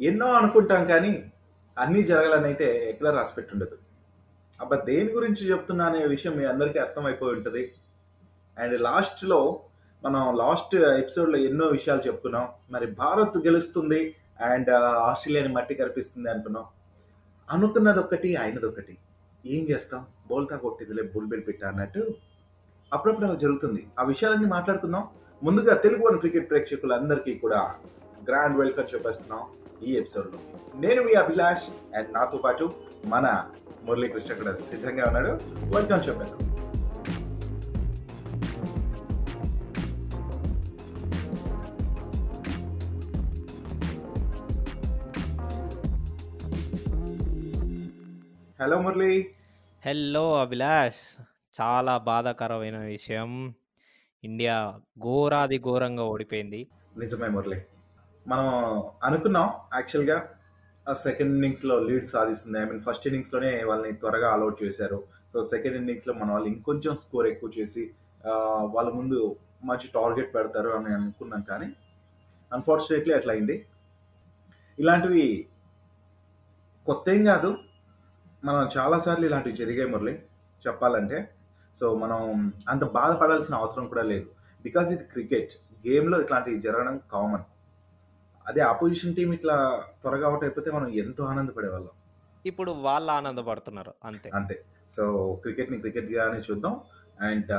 ఎన్నో అనుకుంటాం కానీ అన్నీ జరగాలనైతే ఎక్కడ రాసి పెట్టుండదు అబ్బా దేని గురించి చెప్తున్నా అనే విషయం మీ అందరికీ అర్థమైపోయి ఉంటుంది. అండ్ లాస్ట్లో మనం లాస్ట్ ఎపిసోడ్లో ఎన్నో విషయాలు చెప్పుకున్నాం. మరి భారత్ గెలుస్తుంది అండ్ ఆస్ట్రేలియాని మట్టి కనిపిస్తుంది అనుకున్నాం. అనుకున్నది ఒకటి అయినది ఒకటి ఏం చేస్తాం? బోల్తా కొట్టిదిలే బుల్బిల్ పిట్ట అన్నట్టు అప్పుడప్పుడు అలా జరుగుతుంది. ఆ విషయాలన్నీ మాట్లాడుకుందాం. ముందుగా తెలుగు వన్ క్రికెట్ ప్రేక్షకులందరికీ కూడా గ్రాండ్ వెల్కమ్ చెప్పేస్తున్నాం. ఈ ఎపిసోడ్లో నేను మీ అభిలాష్ అండ్ నాతో పాటు మన మురళీకృష్ణ కూడా సిద్ధంగా ఉన్నాడు. వెల్కమ్ చెప్పాను హలో మురళి. హలో అభిలాష్. చాలా బాధాకరమైన విషయం. ఇండియా ఘోరాది ఘోరంగా ఓడిపోయింది. నిజమే మురళి. మనం అనుకున్నాం యాక్చువల్గా ఆ సెకండ్ ఇన్నింగ్స్లో లీడ్ సాధిస్తుంది. ఐ మీన్ ఫస్ట్ ఇన్నింగ్స్లోనే వాళ్ళని త్వరగా అలౌట్ చేశారు. సో సెకండ్ ఇన్నింగ్స్లో మన వాళ్ళు ఇంకొంచెం స్కోర్ ఎక్కువ చేసి వాళ్ళ ముందు మంచి టార్గెట్ పెడతారు అని అనుకున్నాం కానీ అన్ఫార్చునేట్లీ అట్లా అయింది. ఇలాంటివి కొత్త ఏం కాదు. మనం చాలాసార్లు ఇలాంటివి జరిగాయి మురళి చెప్పాలంటే. సో మనం అంత బాధపడాల్సిన అవసరం కూడా లేదు. బికాజ్ ఇది క్రికెట్ గేమ్లో ఇట్లాంటివి జరగడం కామన్ అదే ఆపోజిషన్ టీం ఇట్లా త్వరగా అవుట్ అయిపోతే మనం ఎంతో ఆనందపడేవాళ్ళం. ఇప్పుడు వాళ్ళు ఆనందపడుతున్నారు అంతే. అంతే. సో క్రికెట్ని క్రికెట్గానే చూద్దాం. అండ్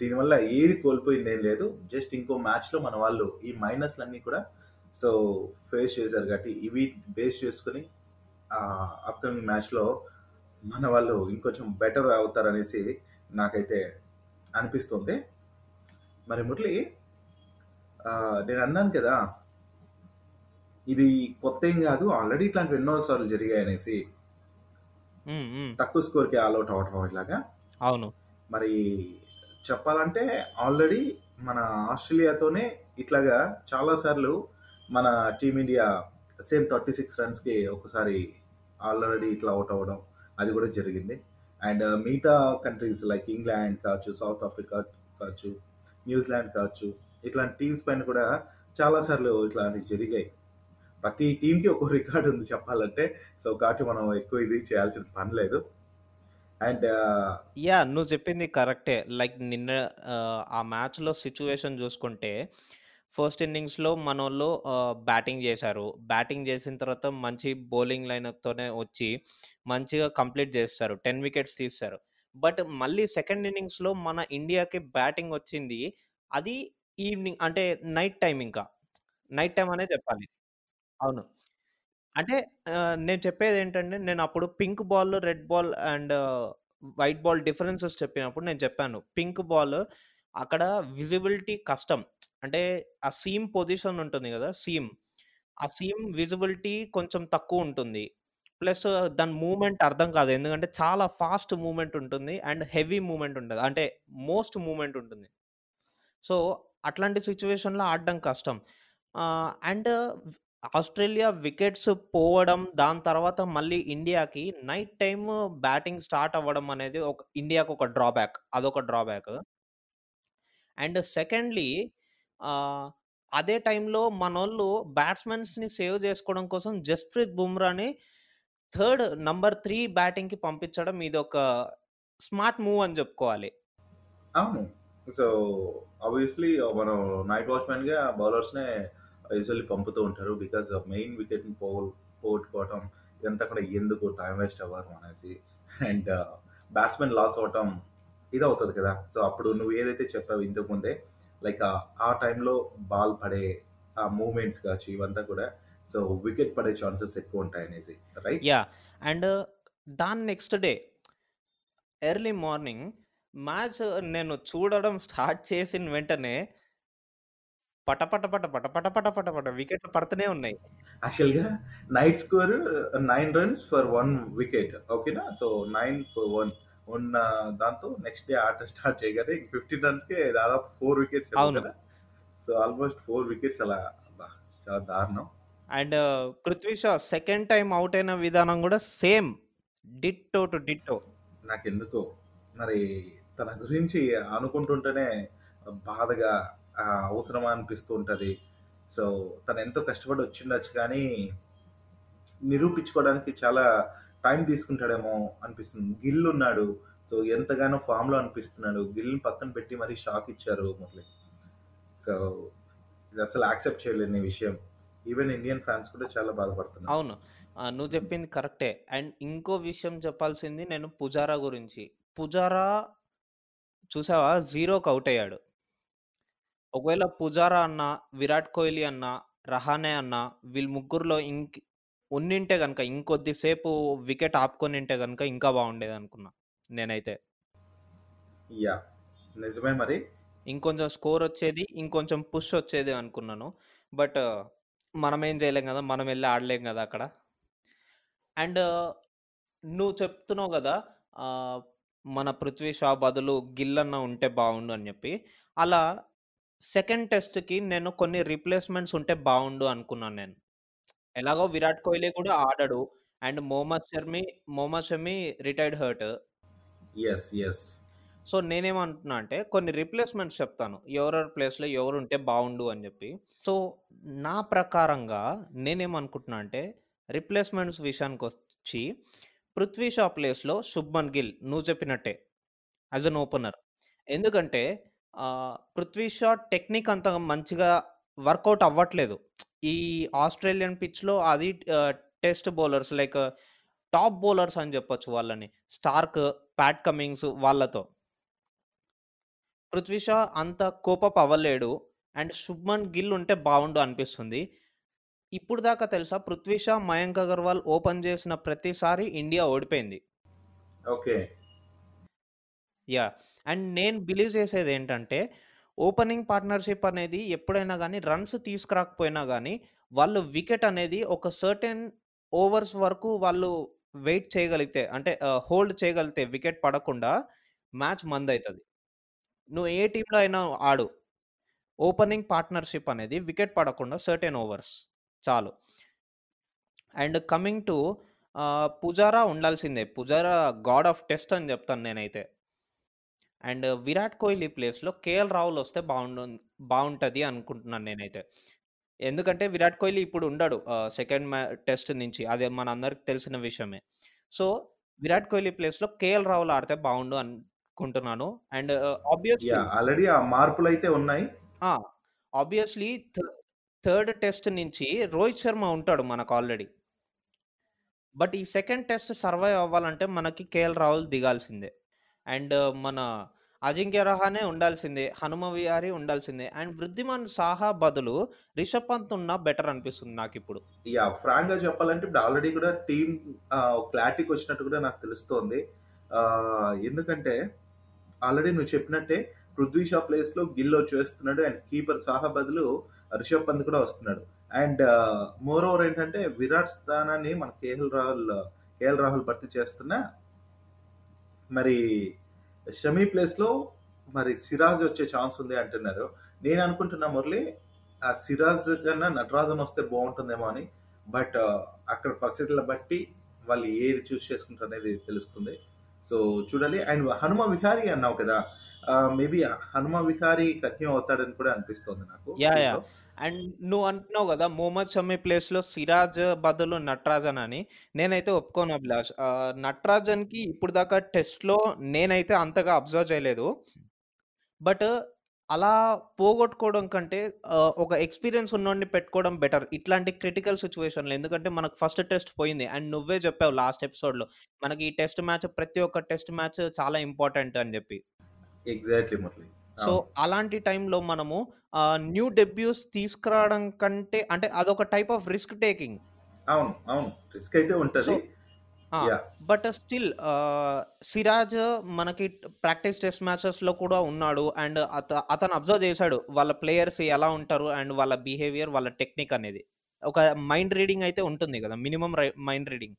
దీనివల్ల ఏది కోల్పోయింది ఏం లేదు. జస్ట్ ఇంకో మ్యాచ్లో మన వాళ్ళు ఈ మైనస్లన్నీ కూడా సో ఫేస్ చేశారు కాబట్టి ఇవి బేస్ చేసుకుని అప్కమింగ్ మ్యాచ్లో మన వాళ్ళు ఇంకొంచెం బెటర్ అవుతారనేసి నాకైతే అనిపిస్తుంది. మరి మురళి నేను అన్నాను కదా ఇది కొత్త ఏం కాదు. ఆల్రెడీ ఇట్లాంటివి ఎన్నో సార్లు జరిగాయి అనేసి తక్కువ స్కోర్కి ఆల్అౌట్ అవటం ఇలాగా. అవును. మరి చెప్పాలంటే ఆల్రెడీ మన ఆస్ట్రేలియాతోనే ఇట్లాగా చాలాసార్లు మన team India same thirty six రన్స్కి ఒకసారి ఆల్రెడీ ఇట్లా అవుట్ అవ్వడం అది కూడా జరిగింది. అండ్ మిగతా కంట్రీస్ లైక్ ఇంగ్లాండ్ కావచ్చు సౌత్ ఆఫ్రికా కావచ్చు న్యూజిలాండ్ కావచ్చు ఇట్లాంటి టీమ్స్ పైన కూడా చాలాసార్లు ఇట్లాంటివి జరిగాయి. ప్రతి టీంకి ఒక రికార్డు ఉంది చెప్పాలంటే. సో కాబట్టి మనం ఎక్కువ ఇది చేయాల్సిన పని లేదు. అండ్ యా నువ్వు చెప్పింది కరెక్టే. లైక్ నిన్న ఆ, ఆ మ్యాచ్లో సిచ్యువేషన్ చూసుకుంటే ఫస్ట్ ఇన్నింగ్స్లో మన వాళ్ళు బ్యాటింగ్ చేశారు. బ్యాటింగ్ చేసిన తర్వాత మంచి బౌలింగ్ లైనప్తోనే వచ్చి మంచిగా కంప్లీట్ చేస్తారు. టెన్ వికెట్స్ తీస్తారు. బట్ మళ్ళీ సెకండ్ ఇన్నింగ్స్లో మన ఇండియాకి బ్యాటింగ్ వచ్చింది. అది ఈవినింగ్ అంటే నైట్ టైం ఇంకా. నైట్ టైం అనే చెప్పాలి. అవును. అంటే నేను చెప్పేది ఏంటంటే నేను అప్పుడు pink ball red ball and white ball differences చెప్పినప్పుడు నేను చెప్పాను. పింక్ బాల్ అక్కడ విజిబిలిటీ కష్టం. అంటే ఆ సీమ్ పొజిషన్ ఉంటుంది కదా సీమ్. ఆ సీమ్ విజిబిలిటీ కొంచెం తక్కువ ఉంటుంది. ప్లస్ దాని మూమెంట్ అర్థం కాదు. ఎందుకంటే చాలా ఫాస్ట్ మూమెంట్ ఉంటుంది అండ్ హెవీ మూమెంట్ ఉంటుంది అంటే మోస్ట్ మూమెంట్ ఉంటుంది. సో అట్లాంటి సిచ్యువేషన్లో ఆడడం కష్టం. అండ్ ఆస్ట్రేలియా వికెట్స్ పోవడం దాని తర్వాత మళ్ళీ ఇండియాకి నైట్ టైం బ్యాటింగ్ స్టార్ట్ అవ్వడం అనేది ఒక ఇండియాకి ఒక డ్రాబ్యాక్ అదొక డ్రాబ్యాక్. అండ్ సెకండ్లీ అదే టైంలో మనోళ్ళు బ్యాట్స్మెన్స్ని సేవ్ చేసుకోవడం కోసం జస్ప్రీత్ బుమ్రాని థర్డ్ నంబర్ త్రీ బ్యాటింగ్కి పంపించడం ఇది ఒక స్మార్ట్ మూవ్ అని చెప్పుకోవాలి. అవును. సో ఆబ్వియస్లీ మనం నైట్ వాచ్మెన్గా బౌలర్స్నే యూజువల్లీ పంపుతూ ఉంటారు. బికాస్ మెయిన్ వికెట్ని పో పోగొట్టుకోవటం ఇదంతా కూడా ఎందుకు టైం వేస్ట్ అవ్వరు అనేసి. అండ్ బ్యాట్స్మెన్ లాస్ అవటం ఇది అవుతుంది కదా. సో అప్పుడు నువ్వు ఏదైతే చెప్పావు ఇంతకు ముందే లైక్ uh, ఆ టైంలో బాల్ పడే ఆ మూమెంట్స్ కావచ్చు ఇవంతా కూడా సో వికెట్ పడే ఛాన్సెస్ ఎక్కువ ఉంటాయి అనేసి రైట్ యా అండ్ దాని next day early morning match నేను చూడడం స్టార్ట్ చేసిన వెంటనే పట పట పట పట పట పట పట పట వికెట్లు పడుతూనే ఉన్నాయి. యాక్చువల్గా night score nine runs for one wicket ఓకేనా? సో నైన్ ఫర్ వన్ ఉన్న దాంతో నెక్స్ట్ డే ఆట స్టార్ట్ చేయగానే ఫిఫ్టీన్ రన్స్కే దాదాపు ఫోర్ వికెట్స్. కదా? సో ఆల్మోస్ట్ ఫోర్ వికెట్స్ అలా అబ్బా, చాలా దారుణం. And Prithvi Shaw second time out అయిన విధానం కూడా సేమ్. Ditto to ditto. నాకెందుకో? మరి తన గురించి అనుకుంటుంటేనే బాధగా అవసరమా అనిపిస్తూ ఉంటుంది. సో తను ఎంతో కష్టపడి వచ్చిండొచ్చు కానీ నిరూపించుకోవడానికి చాలా టైం తీసుకుంటాడేమో అనిపిస్తుంది. గిల్ ఉన్నాడు సో ఎంతగానో ఫామ్లో అనిపిస్తున్నాడు. గిల్ని పక్కన పెట్టి మరీ షాక్ ఇచ్చారు మురళి. సో ఇది అసలు యాక్సెప్ట్ చేయలేని విషయం. ఈవెన్ ఇండియన్ ఫ్యాన్స్ కూడా చాలా బాధపడుతున్నారు. అవును. నువ్వు చెప్పింది కరెక్టే. అండ్ ఇంకో విషయం చెప్పాల్సింది నేను పుజారా గురించి. పుజారా చూసావా? జీరోకి అవుట్ అయ్యాడు. ఒకవేళ పుజారా అన్న విరాట్ కోహ్లీ అన్న రహానే అన్న వీళ్ళ ముగ్గురులో ఇంక ఉన్నింటే కనుక ఇంకొద్దిసేపు వికెట్ ఆపుకొని ఉంటే కనుక ఇంకా బాగుండేది అనుకున్నా నేనైతే. యా నిజమే మరి. ఇంకొంచెం స్కోర్ వచ్చేది ఇంకొంచెం పుష్ వచ్చేది అనుకున్నాను. బట్ మనం ఏం చేయలేం కదా మనం వెళ్ళి ఆడలేం కదా అక్కడ. అండ్ నువ్వు చెప్తున్నావు కదా మన పృథ్వీ షా బదులు గిల్ అన్న ఉంటే బాగుండు అని చెప్పి. అలా సెకండ్ టెస్ట్కి నేను కొన్ని రీప్లేస్మెంట్స్ ఉంటే బాగుండు అనుకున్నాను నేను. ఎలాగో విరాట్ కోహ్లీ కూడా ఆడడు. And Mohammed Sharmi Mohammed Shami retired hurt. Yes yes so నేనేమంటున్నా అంటే కొన్ని రీప్లేస్మెంట్స్ చెప్తాను. ఎవరెవరి ప్లేస్లో ఎవరు ఉంటే బాగుండు అని చెప్పి. సో నా ప్రకారంగా నేనేమనుకుంటున్నా అంటే రీప్లేస్మెంట్స్ విషయానికి వచ్చి పృథ్వీ షా ప్లేస్లో శుభ్మన్ గిల్ నువ్వు చెప్పినట్టే యాజ్ అన్ ఓపెనర్. ఎందుకంటే ఆ, పృథ్వీ షా టెక్నిక్ అంత మంచిగా వర్కౌట్ అవ్వట్లేదు. ఈ ఆస్ట్రేలియన్ పిచ్లో అది test bowlers like top bowlers అని చెప్పొచ్చు వాళ్ళని. స్టార్క్ ప్యాట్ కమింగ్స్ వాళ్ళతో. పృథ్వీ షా అంత కోపప్ అవ్వలేడు అండ్ శుభ్మన్ గిల్ ఉంటే బాగుండు అనిపిస్తుంది. ఇప్పుడు దాకా తెలుసా పృథ్వీ షా మయాంక్ అగర్వాల్ ఓపెన్ చేసిన ప్రతిసారి ఇండియా ఓడిపోయింది. ఓకే. యా అండ్ నేను బిలీవ్ చేసేది ఏంటంటే ఓపెనింగ్ పార్ట్నర్షిప్ అనేది ఎప్పుడైనా కానీ రన్స్ తీసుకురాకపోయినా కానీ వాళ్ళు వికెట్ అనేది ఒక సర్టెన్ ఓవర్స్ వరకు వాళ్ళు వెయిట్ చేయగలిగితే అంటే హోల్డ్ చేయగలిగితే వికెట్ పడకుండా మ్యాచ్ మంద్ అవుతుంది నువ్వు ఏ టీంలో అయినా ఆడు. ఓపెనింగ్ పార్ట్నర్షిప్ అనేది వికెట్ పడకుండా సర్టెన్ ఓవర్స్ చాలు. అండ్ కమింగ్ టు పుజారా ఉండాల్సిందే. పుజారా గాడ్ ఆఫ్ టెస్ట్ అని చెప్తాను నేనైతే. అండ్ విరాట్ కోహ్లీ ప్లేస్లో కేఎల్ రాహుల్ వస్తే బాగుండు బాగుంటుంది అనుకుంటున్నాను నేనైతే. ఎందుకంటే విరాట్ కోహ్లీ ఇప్పుడు ఉండడు సెకండ్ మ్యా టెస్ట్ నుంచి. అదే మన అందరికి తెలిసిన విషయమే. సో విరాట్ కోహ్లీ ప్లేస్లో కేఎల్ రాహుల్ ఆడితే బాగుండు అనుకుంటున్నాను. అండ్ ఆబ్వియస్లీ ఆల్రెడీ ఆ మార్పులు అయితే ఉన్నాయి ఆబ్వియస్లీ థర్డ్ టెస్ట్ నుంచి రోహిత్ శర్మ ఉంటాడు మనకు ఆల్రెడీ. బట్ ఈ సెకండ్ టెస్ట్ సర్వైవ్ అవ్వాలంటే మనకి కేఎల్ రాహుల్ దిగాల్సిందే. అండ్ మన అజింక్య రహానే ఉండాల్సిందే హనుమ విహారీ ఉండాల్సిందే. అండ్ వృద్ధిమాన్ సాహా బదులు రిషబ్ పంత్ ఉన్నా బెటర్ అనిపిస్తుంది నాకు ఇప్పుడు యా ఫ్రాంక్గా చెప్పాలంటే ఇప్పుడు ఆల్రెడీ కూడా టీమ్ క్లారిటీకి వచ్చినట్టు కూడా నాకు తెలుస్తోంది. ఎందుకంటే ఆల్రెడీ నువ్వు చెప్పినట్టే పృథ్వీ షా ప్లేస్లో గిల్ వచ్చేస్తున్నాడు అండ్ కీపర్ సాహా బదులు రిషబ్ పంత్ కూడా వస్తున్నాడు. అండ్ మోర్ ఓవర్ ఏంటంటే విరాట్ స్థానాన్ని మన కేఎల్ రాహుల్ కేఎల్ రాహుల్ భర్తీ చేస్తున్నా మరి షమీ ప్లేస్లో మరి సిరాజ్ వచ్చే ఛాన్స్ ఉంది అంటున్నారు. నేను అనుకుంటున్నా మురళి ఆ సిరాజ్ కన్నా నటరాజన్ వస్తే బాగుంటుందేమో అని బట్ అక్కడ పరిస్థితులను బట్టి వాళ్ళు ఏది చూస్ చేసుకుంటారు అనేది తెలుస్తుంది. సో చూడాలి. అండ్ హనుమ విహారీ అన్నావు కదా మేబీ హనుమ విహారీ కంటిన్యూ అవుతాడని కూడా అనిపిస్తుంది నాకు. అండ్ నువ్వు అంటున్నావు కదా మొహమ్మద్ షమీ ప్లేస్లో సిరాజ్ బదులు నటరాజన్ అని. నేనైతే ఒప్పుకోను అభిలాష్. నటరాజన్ నటరాజన్కి ఇప్పుడు దాకా టెస్ట్లో నేనైతే అంతగా అబ్జర్వ్ చేయలేదు. బట్ అలా పోగొట్టుకోవడం కంటే ఒక ఎక్స్పీరియన్స్ ఉన్నోడిని పెట్టుకోవడం బెటర్ ఇట్లాంటి క్రిటికల్ సిచ్యువేషన్లో. ఎందుకంటే మనకు ఫస్ట్ టెస్ట్ పోయింది. అండ్ నువ్వే చెప్పావు లాస్ట్ ఎపిసోడ్లో మనకి ఈ టెస్ట్ మ్యాచ్ ప్రతి ఒక్క టెస్ట్ మ్యాచ్ చాలా ఇంపార్టెంట్ అని చెప్పి. ఎగ్జాక్ట్లీ మురళి. సో అలాంటి టైంలో మనము న్యూ డెబ్యూస్ తీసుకురావడం కంటే అంటే అదొక టైప్ ఆఫ్ రిస్క్ టేకింగ్. అవును అవును. రిస్క్ అయితే ఉంటది. బట్ స్టిల్ సిరాజ్ మనకి ప్రాక్టీస్ టెస్ట్ మ్యాచెస్లో కూడా ఉన్నాడు. అండ్ అత అతను అబ్జర్వ్ చేశాడు వాళ్ళ ప్లేయర్స్ ఎలా ఉంటారు అండ్ వాళ్ళ బిహేవియర్ వాళ్ళ టెక్నిక్ అనేది. ఒక మైండ్ రీడింగ్ అయితే ఉంటుంది కదా మినిమం మైండ్ రీడింగ్.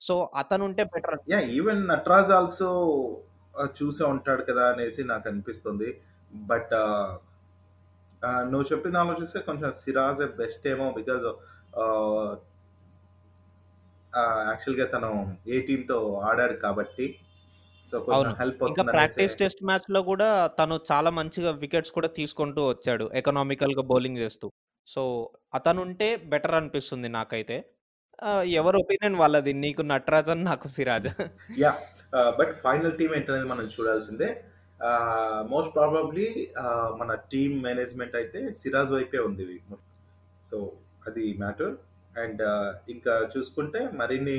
సో అతను ఉంటే బెటర్ ఈవెన్ నటరాజ్ ఆల్సో చూసే ఉంటాడు కదా అనేసి నాకు అనిపిస్తుంది. బట్ నువ్వు చెప్పిన ఆలోచిస్తే కొంచెం సిరాజ్ బెస్ట్ ఏమో బికాజ్ యాక్చువల్గా తను ఏ టీంతో ఆడాడు కాబట్టి సో కొంచెం అవును. హెల్ప్ ఇంకా ప్రాక్టీస్ టెస్ట్ మ్యాచ్లో కూడా తను చాలా మంచిగా వికెట్స్ కూడా తీసుకుంటూ వచ్చాడు ఎకనామికల్గా బౌలింగ్ చేస్తూ సో అతను ఉంటే బెటర్ అనిపిస్తుంది నాకైతే ఎవరి ఒపీనియన్ వాళ్ళది. నీకు నటరాజన్, నాకు సిరాజ్. ఆహ్, బట్ ఫైనల్ టీమ్ ఏంటనేది మనం చూడాల్సిందే. మోస్ట్ ప్రాబబ్లీ మన టీమ్ మేనేజ్‌మెంట్ అయితే సిరాజ్ వైపే ఉంది. సో, అది మ్యాటర్. అండ్ ఇంకా చూసుకుంటే మరిన్ని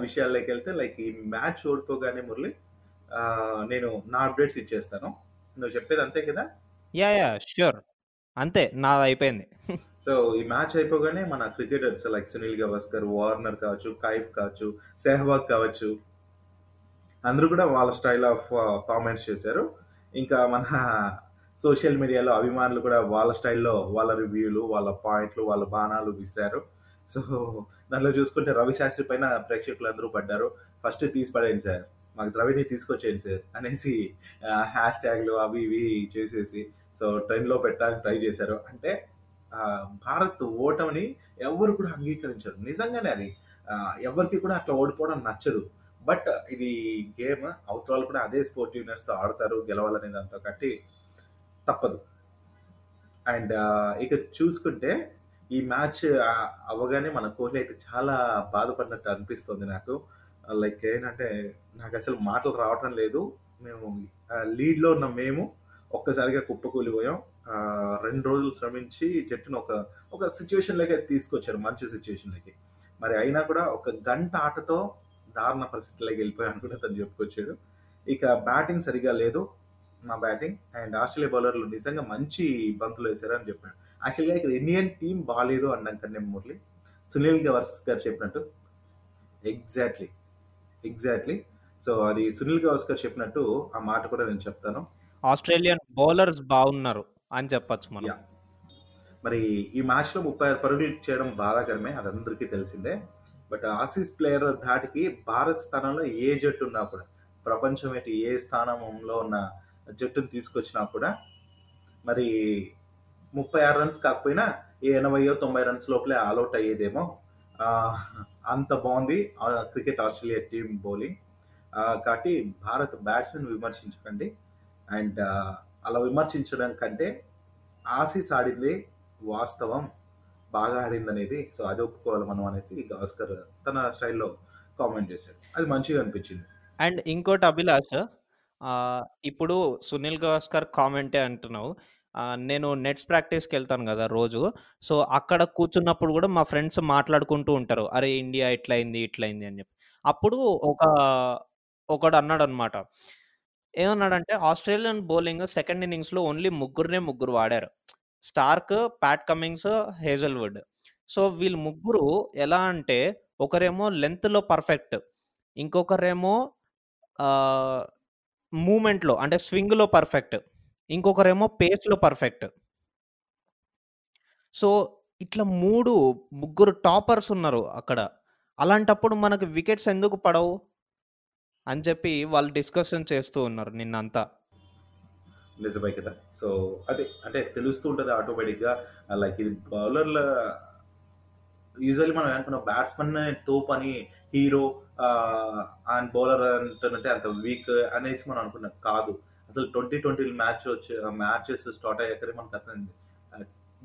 విషయాల్లోకెళ్తే లైక్ ఈ మ్యాచ్ ఓడిపోగానే మురళి నేను నా అప్డేట్స్ ఇచ్చేస్తాను. నువ్వు చెప్పేది అంతే కదా? యాహ్! యాహ్! ష్యూర్. అంతే నాదయిపోయింది. సో, ఈ మ్యాచ్ అయిపోగానే మన cricketers like Sunil Gavaskar, Warner కావచ్చు, కైఫ్ కావచ్చు, సెహ్వాగ్ కావచ్చు అందరూ కూడా వాళ్ళ స్టైల్ ఆఫ్ కామెంట్స్ చేశారు. ఇంకా మన సోషల్ మీడియాలో అభిమానులు కూడా వాళ్ళ స్టైల్‌లో వాళ్ళ రివ్యూలు, వాళ్ళ పాయింట్లు, వాళ్ళ బాణాలు విసిరారు. సో, దాంట్లో చూసుకుంటే రవి శాస్త్రి పైన ప్రేక్షకులందరూ పడ్డారు. ఫస్ట్ తీసి పడేయండి సార్. మాకు ద్రవిని తీసుకొచ్చేయండి సార్ అనేసి హ్యాష్ ట్యాగ్‌లు అవి ఇవి చేసేసి సో, ట్రెండ్‌లో పెట్టడానికి ట్రై చేశారు. అంటే భారత్ ఓటమిని ఎవ్వరు కూడా అంగీకరించరు. నిజంగానే అది ఎవరికి కూడా అట్లా ఓడిపోవడం నచ్చదు. బట్ ఇది గేమ్ అవతల వాళ్ళు కూడా అదే స్పోర్టివ్‌నెస్‌తో ఆడతారు. గెలవాలనే దాంతో కట్టి తప్పదు. అండ్ ఇక చూసుకుంటే ఈ మ్యాచ్ అవ్వగానే మన కోహ్లీ అయితే చాలా బాధపడినట్టు అనిపిస్తుంది నాకు. లైక్ ఏంటంటే నాకు అసలు మాటలు రావటం లేదు. మేము లీడ్‌లో ఉన్న మేము ఒక్కసారిగా కుప్పకూలిపోయాం. రెండు రోజులు శ్రమించి జట్టును ఒక ఒక సిచ్యువేషన్లోకి తీసుకొచ్చారు. మంచి సిచ్యువేషన్లోకి మరి అయినా కూడా ఒక గంట ఆటతో దారుణ పరిస్థితిలోకి వెళ్ళిపోయామని కూడా అతను చెప్పుకొచ్చాడు. ఇక బ్యాటింగ్ సరిగ్గా లేదు. మా బ్యాటింగ్ అండ్ ఆస్ట్రేలియా బౌలర్లు నిజంగా మంచి బంతులు వేశారు అని చెప్పాడు. యాక్చువల్‌గా ఇక్కడ ఇండియన్ టీమ్ బాలేదు అనడం కన్నా మురళి సునీల్ గవాస్కర్ చెప్పినట్టు ఎగ్జాక్ట్‌లీ. ఎగ్జాక్ట్‌లీ. సో, అది సునీల్ గవాస్కర్ చెప్పినట్టు ఆ మాట కూడా నేను చెప్తాను. ఆస్ట్రేలియన్ బౌలర్స్ బాగున్నారు అని చెప్పొచ్చు మనం. మరి ఈ మ్యాచ్‌లో 36 పరుగులు చేయడం బాధాకరమే. అది అందరికీ తెలిసిందే. బట్ ఆసీస్ ప్లేయర్ ధాటికి భారత్ స్థానంలో ఏ జట్టు ఉన్నా కూడా ప్రపంచం ఎటు ఏ స్థానంలో ఉన్న జట్టును తీసుకొచ్చినా కూడా మరి 36 రన్స్ కాకపోయినా ఎనభైయో తొంభై రన్స్ లోపలే ఆల్ అయ్యేదేమో. అంత బాగుంది క్రికెట్ ఆస్ట్రేలియా టీం బౌలింగ్. కాబట్టి భారత్ బ్యాట్స్‌మెన్ విమర్శించకండి. అండ్ అలా విమర్శించడం కంటే ఆసీస్ ఆడింది వాస్తవం. బాగా ఆడిందనేది సో, అది ఒప్పుకోవాలి మనం అనేసి గవాస్కర్ తన స్టైల్‌లో కామెంట్ చేశాడు. అది మంచిగా అనిపించింది. అండ్ ఇంకోటి అభిలాష్ ఇప్పుడు సునీల్ గవాస్కర్ కామెంటే అంటున్నావు. నేను నెట్స్ ప్రాక్టీస్‌కెళ్తాను కదా రోజు. సో, అక్కడ కూర్చున్నప్పుడు కూడా మా ఫ్రెండ్స్ మాట్లాడుకుంటూ ఉంటారు. అరే! ఇండియా ఇట్లయింది, ఇట్లయింది అని చెప్పి అప్పుడు ఒక ఒకడు అన్నాడు అనమాట ఏమన్నాడంటే ఆస్ట్రేలియన్ బౌలింగ్ సెకండ్ ఇన్నింగ్స్‌లో ఓన్లీ ముగ్గురునే ముగ్గురు వాడారు. Starc, Pat Cummins, Hazlewood. So, వీళ్ళు ముగ్గురు ఎలా అంటే ఒకరేమో లెంగ్త్‌లో పర్ఫెక్ట్. ఇంకొకరేమో ఆహ్, మూవ్‌మెంట్‌లో అంటే స్వింగ్‌లో పర్ఫెక్ట్. ఇంకొకరేమో పేస్‌లో పర్ఫెక్ట్. సో, ఇట్లా 3 ముగ్గురు టాపర్స్ ఉన్నారు అక్కడ. అలాంటప్పుడు మనకు వికెట్స్ ఎందుకు పడవు? అని చెప్పి వాళ్ళు డిస్కషన్ చేస్తూ ఉన్నారు నిన్నంతా. నిజమే కదా! సో, అదే అంటే తెలుస్తూ ఉంటుంది ఆటోమేటిక్‌గా లైక్ ఇది బౌలర్‌ల యూజువల్లీ మనం అనుకున్న బ్యాట్స్మెన్ తోప్ అని హీరో అండ్ బౌలర్ అంటున్నట్టే అంత వీక్ అనేసి మనం అనుకున్నాం. కాదు. అసలు 2020 మ్యాచ్ వచ్చి మ్యాచెస్ స్టార్ట్ అయ్యాకనే మనకు అర్థమైంది.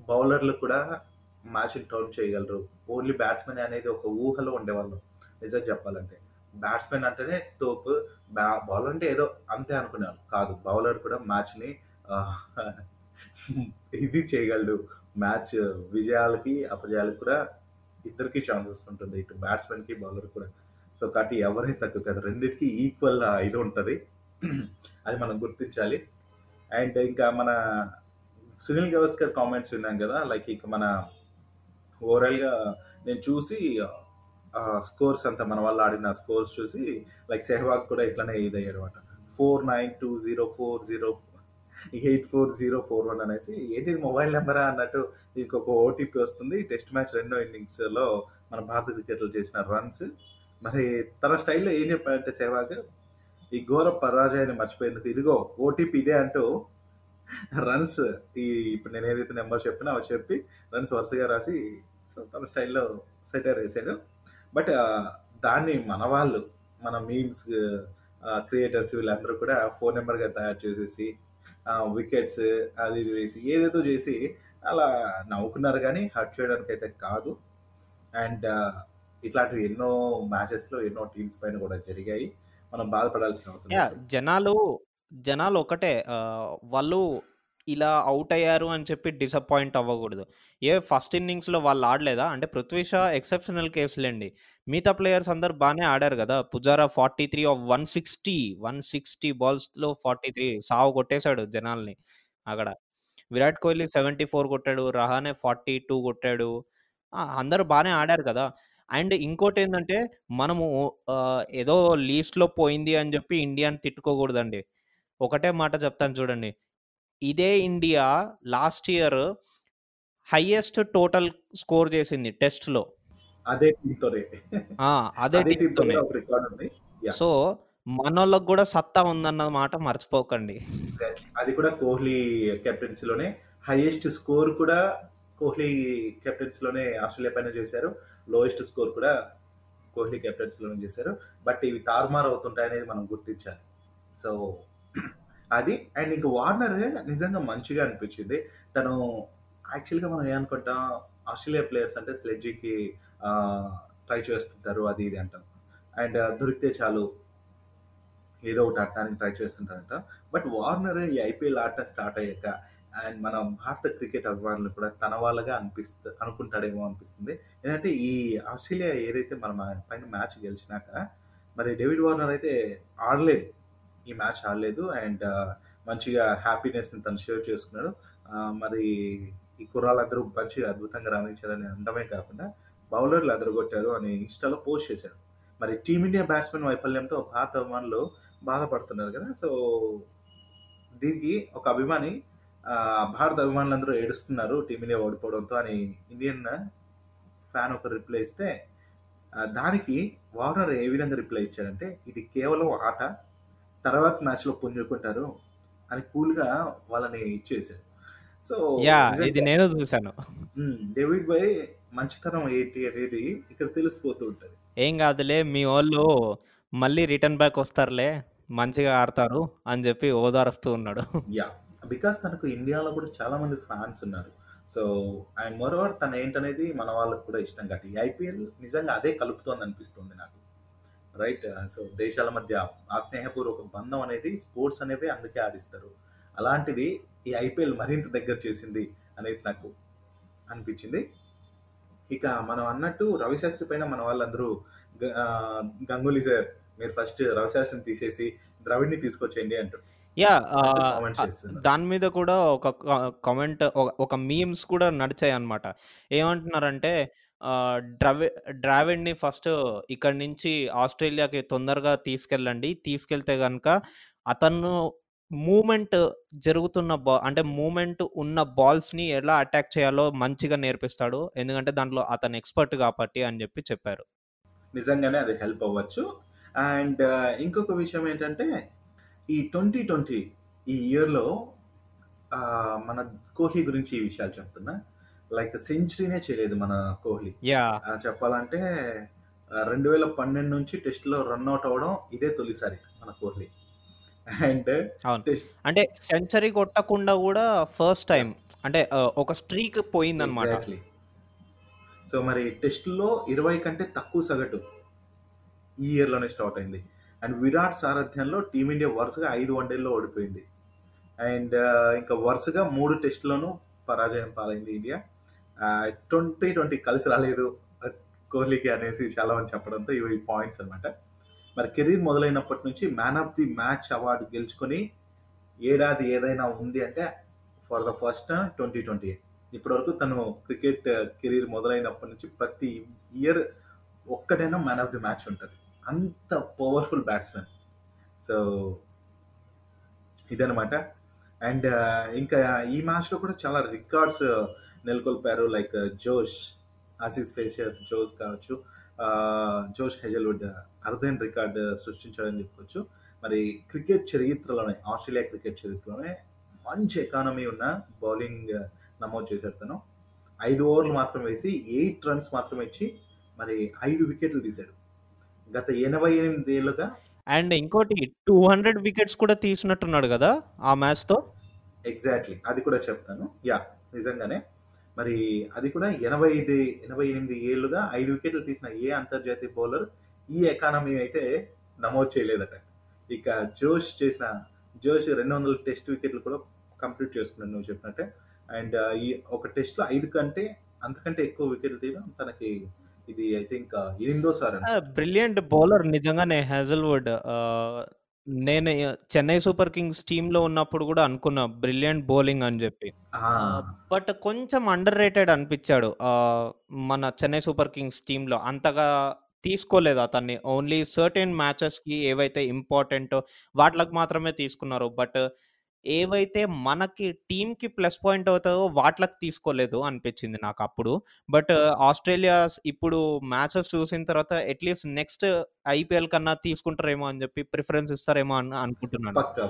బౌలర్లు కూడా మ్యాచ్‌ని టర్న్ చేయగలరు. ఓన్లీ బ్యాట్స్‌మెన్ అనేది ఒక ఊహలో ఉండేవాళ్ళం. నిజంగా చెప్పాలంటే. బ్యాట్స్‌మెన్ అంటేనే తోపు. బ్యా బౌలర్ అంటే ఏదో అంతే అనుకున్నాను కాదు. బౌలర్ కూడా మ్యాచ్‌ని ఇది చేయగలడు. మ్యాచ్ విజయాలకి, అపజయాలకి కూడా ఇద్దరికీ ఛాన్సెస్ ఉంటుంది. ఇటు బ్యాట్స్‌మెన్‌కి, బౌలర్ కూడా. సో, కాబట్టి ఎవరైతే తక్కువ కదా రెండింటికి ఈక్వల్ ఇది ఉంటుంది అది మనం గుర్తించాలి. అండ్ ఇంకా మన సునీల్ గవస్కర్ కామెంట్స్ విన్నాం కదా! లైక్ ఇక మన ఓవరాల్‌గా నేను చూసి స్కోర్స్ అంతా మన వాళ్ళు ఆడిన స్కోర్స్ చూసి లైక్ సెహ్వాగ్ కూడా ఇట్లనే ఇదయ్యాడన్నమాట. 492040 840441 అనేసి ఏంటిది మొబైల్ నెంబరా అన్నట్టు దీనికి ఒక ఓటీపీ వస్తుంది. టెస్ట్ మ్యాచ్ రెండో ఇన్నింగ్స్‌లో మన భారత క్రికెట్లు చేసిన రన్స్. మరి తన స్టైల్‌లో ఏం చెప్పాడంటే సెహ్వాగ్ ఈ ఘోర పరాజయాన్ని మర్చిపోయేందుకు ఇదిగో ఓటీపీ ఇదే అంటూ రన్స్ ఈ ఇప్పుడు నేను ఏదైతే నెంబర్ చెప్పినా అవి చెప్పి రన్స్ వరుసగా రాసి సో, తన స్టైల్‌లో సెటైర్ వేసాడు. బట్ దాన్ని మన వాళ్ళు మన మీమ్స్ క్రియేటర్స్ వీళ్ళందరూ కూడా ఫోన్ నంబర్‌గా తయారు చేసేసి వికెట్స్ అది ఇది వేసి ఏదేదో చేసి అలా నవ్వుకున్నారు గానీ హర్ట్ చేయడానికైతే కాదు. అండ్ ఇట్లాంటివి ఎన్నో మ్యాచెస్లో ఎన్నో టీమ్స్ పైన కూడా జరిగాయి మనం బాధపడాల్సిన అవసరం జనాలు జనాలు ఒకటే వాళ్ళు ఇలా అవుట్ అయ్యారు అని చెప్పి డిసప్పాయింట్ అవ్వకూడదు. ఏ ఫస్ట్ ఇన్నింగ్స్లో వాళ్ళు ఆడలేదా? అంటే పృథ్వీ షా ఎక్సెప్షనల్ కేసులేండి మిగతా ప్లేయర్స్ అందరు బాగానే ఆడారు కదా? Pujara forty three off one sixty one sixty బాల్స్లో forty three సావు కొట్టేశాడు జనాల్ని అక్కడ. విరాట్ కోహ్లీ సెవెంటీ ఫోర్ కొట్టాడు రహానే ఫార్టీ టూ కొట్టాడు. అందరు అందరూ బాగానే ఆడారు కదా? అండ్ ఇంకోటి ఏంటంటే మనము ఏదో లీస్ట్లో పోయింది అని చెప్పి ఇండియాని తిట్టుకోకూడదండి. ఒకటే మాట చెప్తాను చూడండి. ఇదే India last year highest total score చేసింది అదే టీంతోనే అదే అదే టీంతోనే సో మనోళ్ళకి కూడా సత్తా ఉందన్న మాట మర్చిపోకండి. అది కూడా కోహ్లీ కెప్టెన్సీలోనే హైయెస్ట్ స్కోర్ కూడా కోహ్లీ కెప్టెన్సీలోనే ఆస్ట్రేలియా పైన చేశారు. లోయెస్ట్ స్కోర్ కూడా కోహ్లీ కెప్టెన్సీలోనే చేశారు. బట్ ఇవి తారుమారు అవుతుంటాయి అనేది మనం గుర్తించాలి. సో అది అండ్ ఇంక వార్నర్ నిజంగా మంచిగా అనిపించింది. తను యాక్చువల్గా మనం ఏమనుకుంటాం ఆస్ట్రేలియా ప్లేయర్స్ అంటే స్లెడ్జీకి ట్రై చేస్తుంటారు అది ఇది అంటాం. అండ్ దొరికితే చాలు ఏదో ఒకటి ఆడటానికి ట్రై చేస్తుంటారంట. బట్ వార్నర్ ఈ ఐపీఎల్ ఆట స్టార్ట్ అయ్యాక అండ్ మన భారత క్రికెట్ అభిమానులు కూడా తన వాళ్ళగా అనిపిస్తు అనుకుంటాడేమో అనిపిస్తుంది. ఎందుకంటే ఈ ఆస్ట్రేలియా ఏదైతే మనం పైన మ్యాచ్ గెలిచినాక మరి డేవిడ్ వార్నర్ అయితే ఆడలేదు. ఈ మ్యాచ్ ఆడలేదు అండ్ మంచిగా హ్యాపీనెస్ని తను షేర్ చేసుకున్నాడు. మరి ఈ కుర్రాళ్ళందరూ మంచిగా అద్భుతంగా రాణించారని అనడమే కాకుండా బౌలర్లు అదరగొట్టారు అని ఇన్స్టాలో పోస్ట్ చేశారు మరి టీమిండియా బ్యాట్స్మెన్ వైఫల్యంతో భారత అభిమానులు బాధపడుతున్నారు కదా. సో దీనికి ఒక అభిమాని భారత అభిమానులందరూ ఏడుస్తున్నారు టీమిండియా ఓడిపోవడంతో అని ఇండియన్ ఫ్యాన్ ఒక రిప్లై ఇస్తే దానికి వార్నర్ ఏ విధంగా రిప్లై ఇచ్చారంటే ఇది కేవలం ఆట తర్వాత మ్యాచ్లో పుంజుకుంటారు అని కూల్గా వాళ్ళని ఇచ్చేసారు. సో యా ఇది నేను చూశాను. డేవిడ్ బాయ్ మంచితనం ఏంటి అనేది ఇక్కడ తెలిసిపోతూ ఉంటుంది. ఏం కాదులే మీ వాళ్ళు మళ్ళీ రిటర్న్ బ్యాక్ వస్తారులే మంచిగా ఆడతారు అని చెప్పి ఓదారుస్తూ ఉన్నాడు. యా బికాస్ తనకు ఇండియాలో కూడా చాలా మంది ఫ్యాన్స్ ఉన్నారు. సో అండ్ మోరోవర్ తను ఏంటనేది మన వాళ్ళకి కూడా ఇష్టం కాబట్టి ఈ ఐపీఎల్ నిజంగా అదే కలుపుతోంది అనిపిస్తుంది నాకు. రైట్ సో దేశాల మధ్య ఆ స్నేహపూర్వక బంధం అనేది స్పోర్ట్స్ అనేవి అందుకే ఆడిస్తారు. అలాంటిది ఈ ఐపీఎల్ మరింత దగ్గర చేసింది అనేసి నాకు అనిపించింది. ఇక మనం అన్నట్టు రవిశాస్త్రి పైన మన వాళ్ళందరూ గంగూలీ సార్ మీరు ఫస్ట్ రవిశాస్త్రిని తీసేసి ద్రవిడ్ని తీసుకొచ్చేయండి అంటారు యా దాని మీద కూడా ఒక కామెంట్ ఒక మీమ్స్ కూడా నడిచాయి అనమాట ఏమంటున్నారంటే ఆ, డ్రావిడ్ని ఫస్ట్ ఇక్కడి నుంచి ఆస్ట్రేలియాకి తొందరగా తీసుకెళ్ళండి. తీసుకెళ్తే కనుక అతను మూమెంట్ జరుగుతున్న బా అంటే మూమెంట్ ఉన్న బాల్స్ని ఎలా అటాక్ చేయాలో మంచిగా నేర్పిస్తాడు. ఎందుకంటే దాంట్లో అతను ఎక్స్పర్ట్ కాబట్టి అని చెప్పి చెప్పారు. నిజంగానే అది హెల్ప్ అవ్వచ్చు. అండ్ ఇంకొక విషయం ఏంటంటే ఈ ట్వంటీ ట్వంటీ ఈ ఇయర్లో మన కోహ్లీ గురించి ఈ విషయాలు చెప్తున్నా. లైక్ సెంచరీనే చేయలేదు మన కోహ్లీ. చెప్పాలంటే రెండు వేల పన్నెండు నుంచి టెస్ట్లో రన్అట్ అవ్వడం ఇదే తొలిసారి మన కోహ్లీ. అండ్ అంటే సెంచరీ కొట్టకుండా కూడా ఫస్ట్ టైం అంటే ఒక స్ట్రీక్ పోయిందనమాట ఎగ్జాక్ట్లీ సో మరి టెస్ట్లో ఇరవై కంటే తక్కువ సగటు ఈ ఇయర్లోనే స్టార్ట్ అయింది. అండ్ విరాట్ సారథ్యంలో టీమిండియా వరుసగా ఐదు వన్డేల్లో ఓడిపోయింది. అండ్ ఇంకా వరుసగా మూడు టెస్టులోనూ పరాజయం పాలైంది ఇండియా. ట్వంటీ ట్వంటీ కలిసి రాలేదు. కోహ్లీకి అనేసి చాలా మంది చెప్పడంతో ఇవి పాయింట్స్ అనమాట మరి కెరీర్ మొదలైనప్పటి నుంచి man of the match award గెలుచుకొని ఏడాది ఏదైనా ఉంది అంటే for the first twenty twenty ఇప్పటివరకు తను క్రికెట్ కెరీర్ మొదలైనప్పటి నుంచి ప్రతి ఇయర్ ఒక్కటైనా మ్యాన్ ఆఫ్ ది మ్యాచ్ ఉంటుంది. అంత పవర్ఫుల్ బ్యాట్స్మెన్ సో ఇదనమాట అండ్ ఇంకా ఈ మ్యాచ్లో కూడా చాలా రికార్డ్స్ నెలకొల్పారు లైక్ జోష్ ఆసిస్ ఫేషియర్ జోష్ కావచ్చు ఆ, జోష్ హెజల్వుడ్ అరుదైన రికార్డ్ సృష్టించాడని చెప్పుకోవచ్చు. మరి క్రికెట్ చరిత్రలోనే ఆస్ట్రేలియా క్రికెట్ చరిత్రలోనే మంచి ఎకానమీ ఉన్న బౌలింగ్ నమోదు చేశాడు తను. ఐదు ఓవర్లు మాత్రం వేసి ఎయిట్ రన్స్ మాత్రం ఇచ్చి మరి ఐదు వికెట్లు తీశాడు. గత ఎనభై ఎనిమిది ఏళ్ళుగా అండ్ ఇంకోటి టూ హండ్రెడ్ వికెట్స్ కూడా తీసినట్టున్నాడు కదా ఆ మ్యాచ్తో ఎగ్జాక్ట్లీ అది కూడా చెప్తాను. యా నిజంగానే. మరి అది కూడా ఎనభై ఐదు ఎనభై ఎనిమిది ఏళ్ళుగా ఐదు వికెట్లు తీసిన ఏ అంతర్జాతీయ బౌలర్ ఈ ఎకానమీ అయితే నమోదు చేయలేదట. ఇక జోష్ చేసిన జోష్ రెండు వందల టెస్ట్ వికెట్లు కూడా కంప్లీట్ చేసుకున్నాడు నువ్వు చెప్పినట్టే. అండ్ ఈ ఒక టెస్ట్లో ఐదు కంటే అంతకంటే ఎక్కువ వికెట్లు తీయడం తనకి ఇది ఐ థింక్ ఎనిమిదోసారి బ్రిలియంట్ బౌలర్ నిజంగానే హ్యాజల్వుడ్ నేను చెన్నై సూపర్ కింగ్స్ టీమ్లో ఉన్నప్పుడు కూడా అనుకున్నా బ్రిలియంట్ బౌలింగ్ అని చెప్పి. బట్ కొంచెం అండర్ రేటెడ్ అనిపించాడు మన చెన్నై సూపర్ కింగ్స్ టీమ్లో అంతగా తీసుకోలేదు అతన్ని. ఓన్లీ సర్టెన్ మ్యాచెస్కి ఏవైతే ఇంపార్టెంట్ వాటికి మాత్రమే తీసుకున్నారు. బట్ ఏవైతే మనకి టీమ్కి ప్లస్ పాయింట్ అవుతాయో వాటికి తీసుకోలేదు అనిపించింది నాకు అప్పుడు. బట్ ఆస్ట్రేలియా ఇప్పుడు మ్యాచెస్ చూసిన తర్వాత అట్లీస్ట్ నెక్స్ట్ ఐపీఎల్ కన్నా తీసుకుంటారేమో అని చెప్పి ప్రిఫరెన్స్ ఇస్తారేమో అని అనుకుంటున్నాను. పక్క.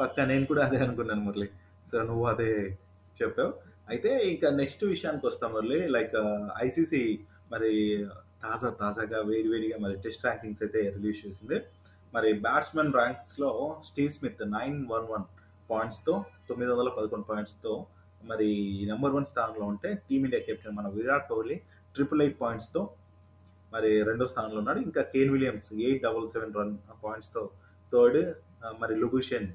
పక్క. నేను కూడా అదే అనుకున్నాను మురళి. సో నువ్వు అదే చెప్పావు. అయితే ఇంకా నెక్స్ట్ విషయానికి వస్తాం మురళి. లైక్ ఐసీసీ మరి తాజా తాజాగా వేడి వేడిగా మరి టెస్ట్ ర్యాంకింగ్స్ అయితే రిలీజ్ చేసింది. మరి batsmen ర్యాంక్స్లో Steve Smith nine one one పాయింట్స్తో తొమ్మిది వందల పదకొండు పాయింట్స్తో మరి నెంబర్ వన్ స్థానంలో ఉంటే టీమిండియా కెప్టెన్ మన విరాట్ కోహ్లీ ట్రిపుల్ ఎయిట్ పాయింట్స్తో మరి రెండో స్థానంలో ఉన్నాడు. ఇంకా Kane Williams eight double seven one పాయింట్స్తో third మరి Labuschagne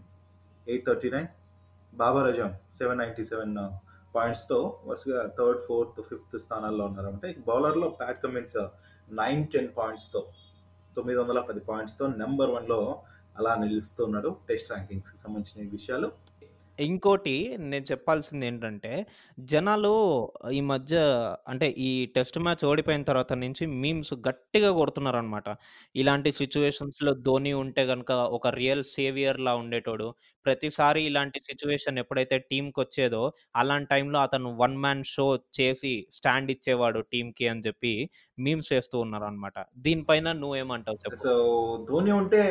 eight thirty nine Babar Azam seven ninety seven పాయింట్స్తో వరుసగా థర్డ్ ఫోర్త్ ఫిఫ్త్ స్థానాల్లో ఉన్నారంటే బౌలర్లో ప్యాట్ కమిన్స్ నైన్ టెన్ పాయింట్స్తో తొమ్మిది వందల పది పాయింట్స్తో నెంబర్ వన్లో అలా నిలుస్తున్నాడు టెస్ట్ ర్యాంకింగ్స్కి సంబంధించిన విషయాలు. ఇంకోటి నేను చెప్పాల్సింది ఏంటంటే జనాలు ఈ మధ్య అంటే ఈ టెస్ట్ మ్యాచ్ ఓడిపోయిన తర్వాత నుంచి మీమ్స్ గట్టిగా కొడుతున్నారు అనమాట ఇలాంటి సిచ్యువేషన్స్లో ధోని ఉంటే కనుక ఒక రియల్ సేవియర్ లా ఉండేటోడు ప్రతిసారి ఇలాంటి సిచ్యువేషన్ ఎప్పుడైతే టీంకి వచ్చేదో అలాంటి టైంలో అతను వన్ మ్యాన్ షో చేసి స్టాండ్ ఇచ్చేవాడు టీంకి అని చెప్పి మీమ్స్ చేస్తూ ఉన్నారు అనమాట దీనిపైన నువ్వేమంటావు చెప్పు? సో ధోని ఉంటే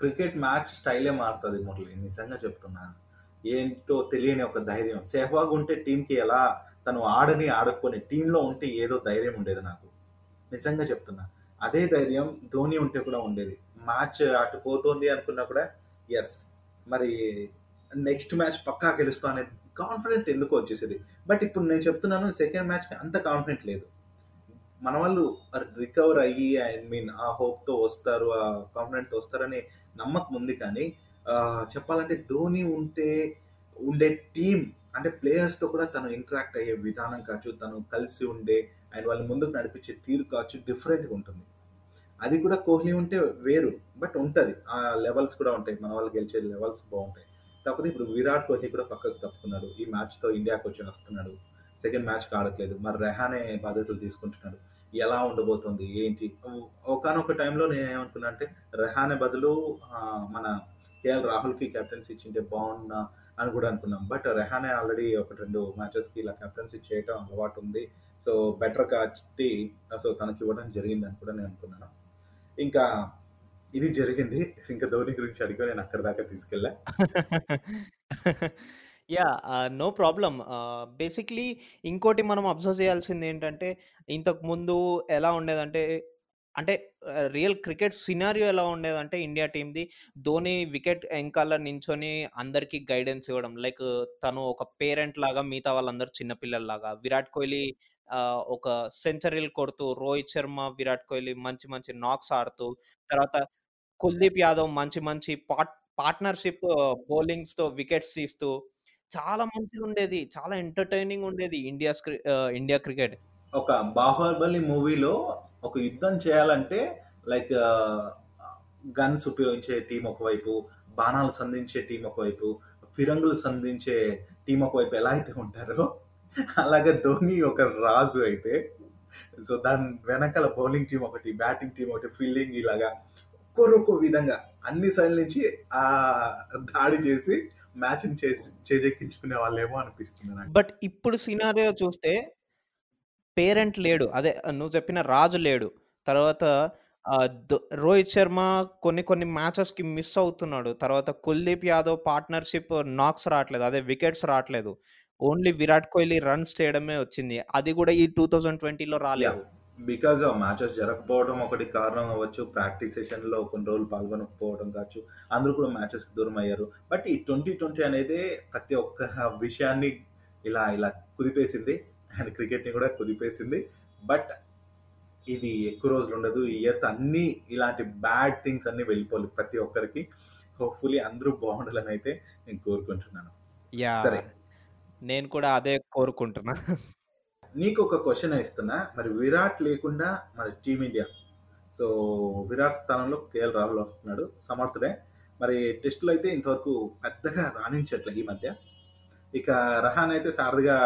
క్రికెట్ మ్యాచ్ స్టైలే మారుతుంది మురళి నిజంగా చెప్తున్నాను ఏంటో తెలియని ఒక ధైర్యం. సెహ్వాగ్ ఉంటే టీంకి ఎలా తను ఆడని ఆడుకొని టీంలో ఉంటే ఏదో ధైర్యం ఉండేది నాకు. నిజంగా చెప్తున్నా. అదే ధైర్యం ధోని ఉంటే కూడా ఉండేది. మ్యాచ్ అటు పోతుంది అనుకున్నా కూడా ఎస్ మరి నెక్స్ట్ మ్యాచ్ పక్కా గెలుస్తా అనేది కాన్ఫిడెంట్ ఎందుకు వచ్చేసేది. బట్ ఇప్పుడు నేను చెప్తున్నాను సెకండ్ మ్యాచ్కి అంత కాన్ఫిడెంట్ లేదు. మన వాళ్ళు రికవర్ అయ్యి ఐ మీన్ ఆ హోప్తో వస్తారు ఆ కాన్ఫిడెంట్తో వస్తారని నమ్మకం ఉంది కానీ చెప్పాలంటే ధోని ఉంటే ఉండే టీం అంటే ప్లేయర్స్తో కూడా తను ఇంటరాక్ట్ అయ్యే విధానం కావచ్చు తను కలిసి ఉండే అండ్ వాళ్ళని ముందుకు నడిపించే తీరు కావచ్చు డిఫరెంట్గా ఉంటుంది. అది కూడా కోహ్లీ ఉంటే వేరు బట్ ఉంటుంది. ఆ లెవెల్స్ కూడా ఉంటాయి. మన వాళ్ళు గెలిచే లెవెల్స్ బాగుంటాయి. కాకపోతే ఇప్పుడు విరాట్ కోహ్లీ కూడా పక్కకు తప్పుకున్నాడు. ఈ మ్యాచ్తో ఇండియాకి వచ్చి వస్తున్నాడు సెకండ్ మ్యాచ్కి ఆడట్లేదు. మరి రెహానే బాధ్యతలు తీసుకుంటున్నాడు. ఎలా ఉండబోతుంది ఏంటి? ఒకనొక టైంలో నేను ఏమనుకున్నా అంటే రెహానే బదులు మన కేఎల్ రాహుల్కి కెప్టెన్సీ ఇచ్చింటే బాగున్నా అని కూడా అనుకున్నాం. బట్ రెహానే ఆల్రెడీ ఒక రెండు మ్యాచెస్కి ఇలా కెప్టెన్సీ చేయటం అలవాటు ఉంది. సో బెటర్ కాబట్టి సో తనకి ఇవ్వడం జరిగింది అని కూడా నేను అనుకున్నాను. ఇంకా ఇది జరిగింది. ఇంకా ధోని గురించి అడిగి నేను అక్కడ దాకా తీసుకెళ్ళా. యా నో ప్రాబ్లం బేసిక్లీ ఇంకోటి మనం అబ్జర్వ్ చేయాల్సింది ఏంటంటే ఇంతకు ముందు ఎలా ఉండేదంటే అంటే రియల్ క్రికెట్ సినారియో ఎలా ఉండేదంటే ఇండియా టీమ్‌ది ధోని వికెట్ వెనకాల నించొని అందరికీ గైడెన్స్ ఇవ్వడం. లైక్ తను ఒక పేరెంట్ లాగా మిగతా వాళ్ళందరూ చిన్నపిల్లల్లాగా విరాట్ కోహ్లీ ఒక సెంచరీలు కొడుతూ రోహిత్ శర్మ విరాట్ కోహ్లీ మంచి మంచి నాక్స్ ఆడుతూ తర్వాత కుల్దీప్ యాదవ్ మంచి మంచి పా పార్ట్నర్షిప్ బౌలింగ్స్తో వికెట్స్ తీస్తూ చాలా మంచిగా ఉండేది చాలా ఎంటర్టైనింగ్ ఉండేది ఇండియా ఇండియా క్రికెట్. ఒక బాహుబలి మూవీలో ఒక యుద్ధం చేయాలంటే లైక్ గన్స్ ఉపయోగించే టీం ఒకవైపు బాణాలు సంధించే టీం ఒకవైపు ఫిరంగులు సంధించే టీం ఒకవైపు ఎలా అయితే ఉంటారో అలాగే ధోని ఒక రాజు అయితే సో దాని వెనకాల బౌలింగ్ టీం ఒకటి బ్యాటింగ్ టీం ఒకటి ఫీల్డింగ్ ఇలాగా ఒక్కొరొక్క విధంగా అన్ని సైడ్ నుంచి ఆ దాడి చేసి మ్యాచ్ చేసి చేజెక్కించుకునే వాళ్ళేమో అనిపిస్తుంది నాకు. బట్ ఇప్పుడు సినారియో చూస్తే పేరెంట్ లేడు. అదే నువ్వు చెప్పిన రాజు లేడు. తర్వాత రోహిత్ శర్మ కొన్ని కొన్ని మ్యాచెస్కి మిస్ అవుతున్నాడు. తర్వాత కుల్దీప్ యాదవ్ పార్ట్నర్షిప్ నాక్స్ రావట్లేదు. అదే వికెట్స్ రావట్లేదు. ఓన్లీ విరాట్ కోహ్లీ రన్స్ చేయడమే వచ్చింది. అది కూడా ఈ టూ థౌజండ్ ట్వంటీలో రాలేదు. బికాజ్ ఆ మ్యాచెస్ జరగకపోవడం ఒకటి కారణం అవ్వచ్చు ప్రాక్టీస్ సెషన్లో కొన్ని రోజులు పాల్గొనకపోవడం కావచ్చు అందరూ కూడా మ్యాచెస్కి దూరం అయ్యారు. బట్ ఈ ట్వంటీ ట్వంటీ అనేది ప్రతి ఒక్క విషయాన్ని ఇలా ఇలా కుదిపేసింది. అండ్ క్రికెట్ని కూడా కుదిపేసింది. బట్ ఇది ఎక్కువ రోజులు ఉండదు. ఈ ఇయర్తో అన్ని ఇలాంటి బ్యాడ్ థింగ్స్ అన్ని వెళ్ళిపోవాలి ప్రతి ఒక్కరికి. హోప్ఫుల్లీ అందరూ బాగుండాలని అయితే నేను కోరుకుంటున్నాను. యా సరే. నేను కూడా అదే కోరుకుంటున్నా. నీకు ఒక క్వశ్చన్ ఇస్తున్నా. మరి విరాట్ లేకుండా మరి టీమిండియా సో విరాట్ స్థానంలో కేఎల్ రాహుల్ వస్తున్నాడు. సమర్థుడే. మరి టెస్టులు అయితే ఇంతవరకు పెద్దగా రాణించట్లే ఈ మధ్య. ఇక రహాన్ అయితే సారథిగా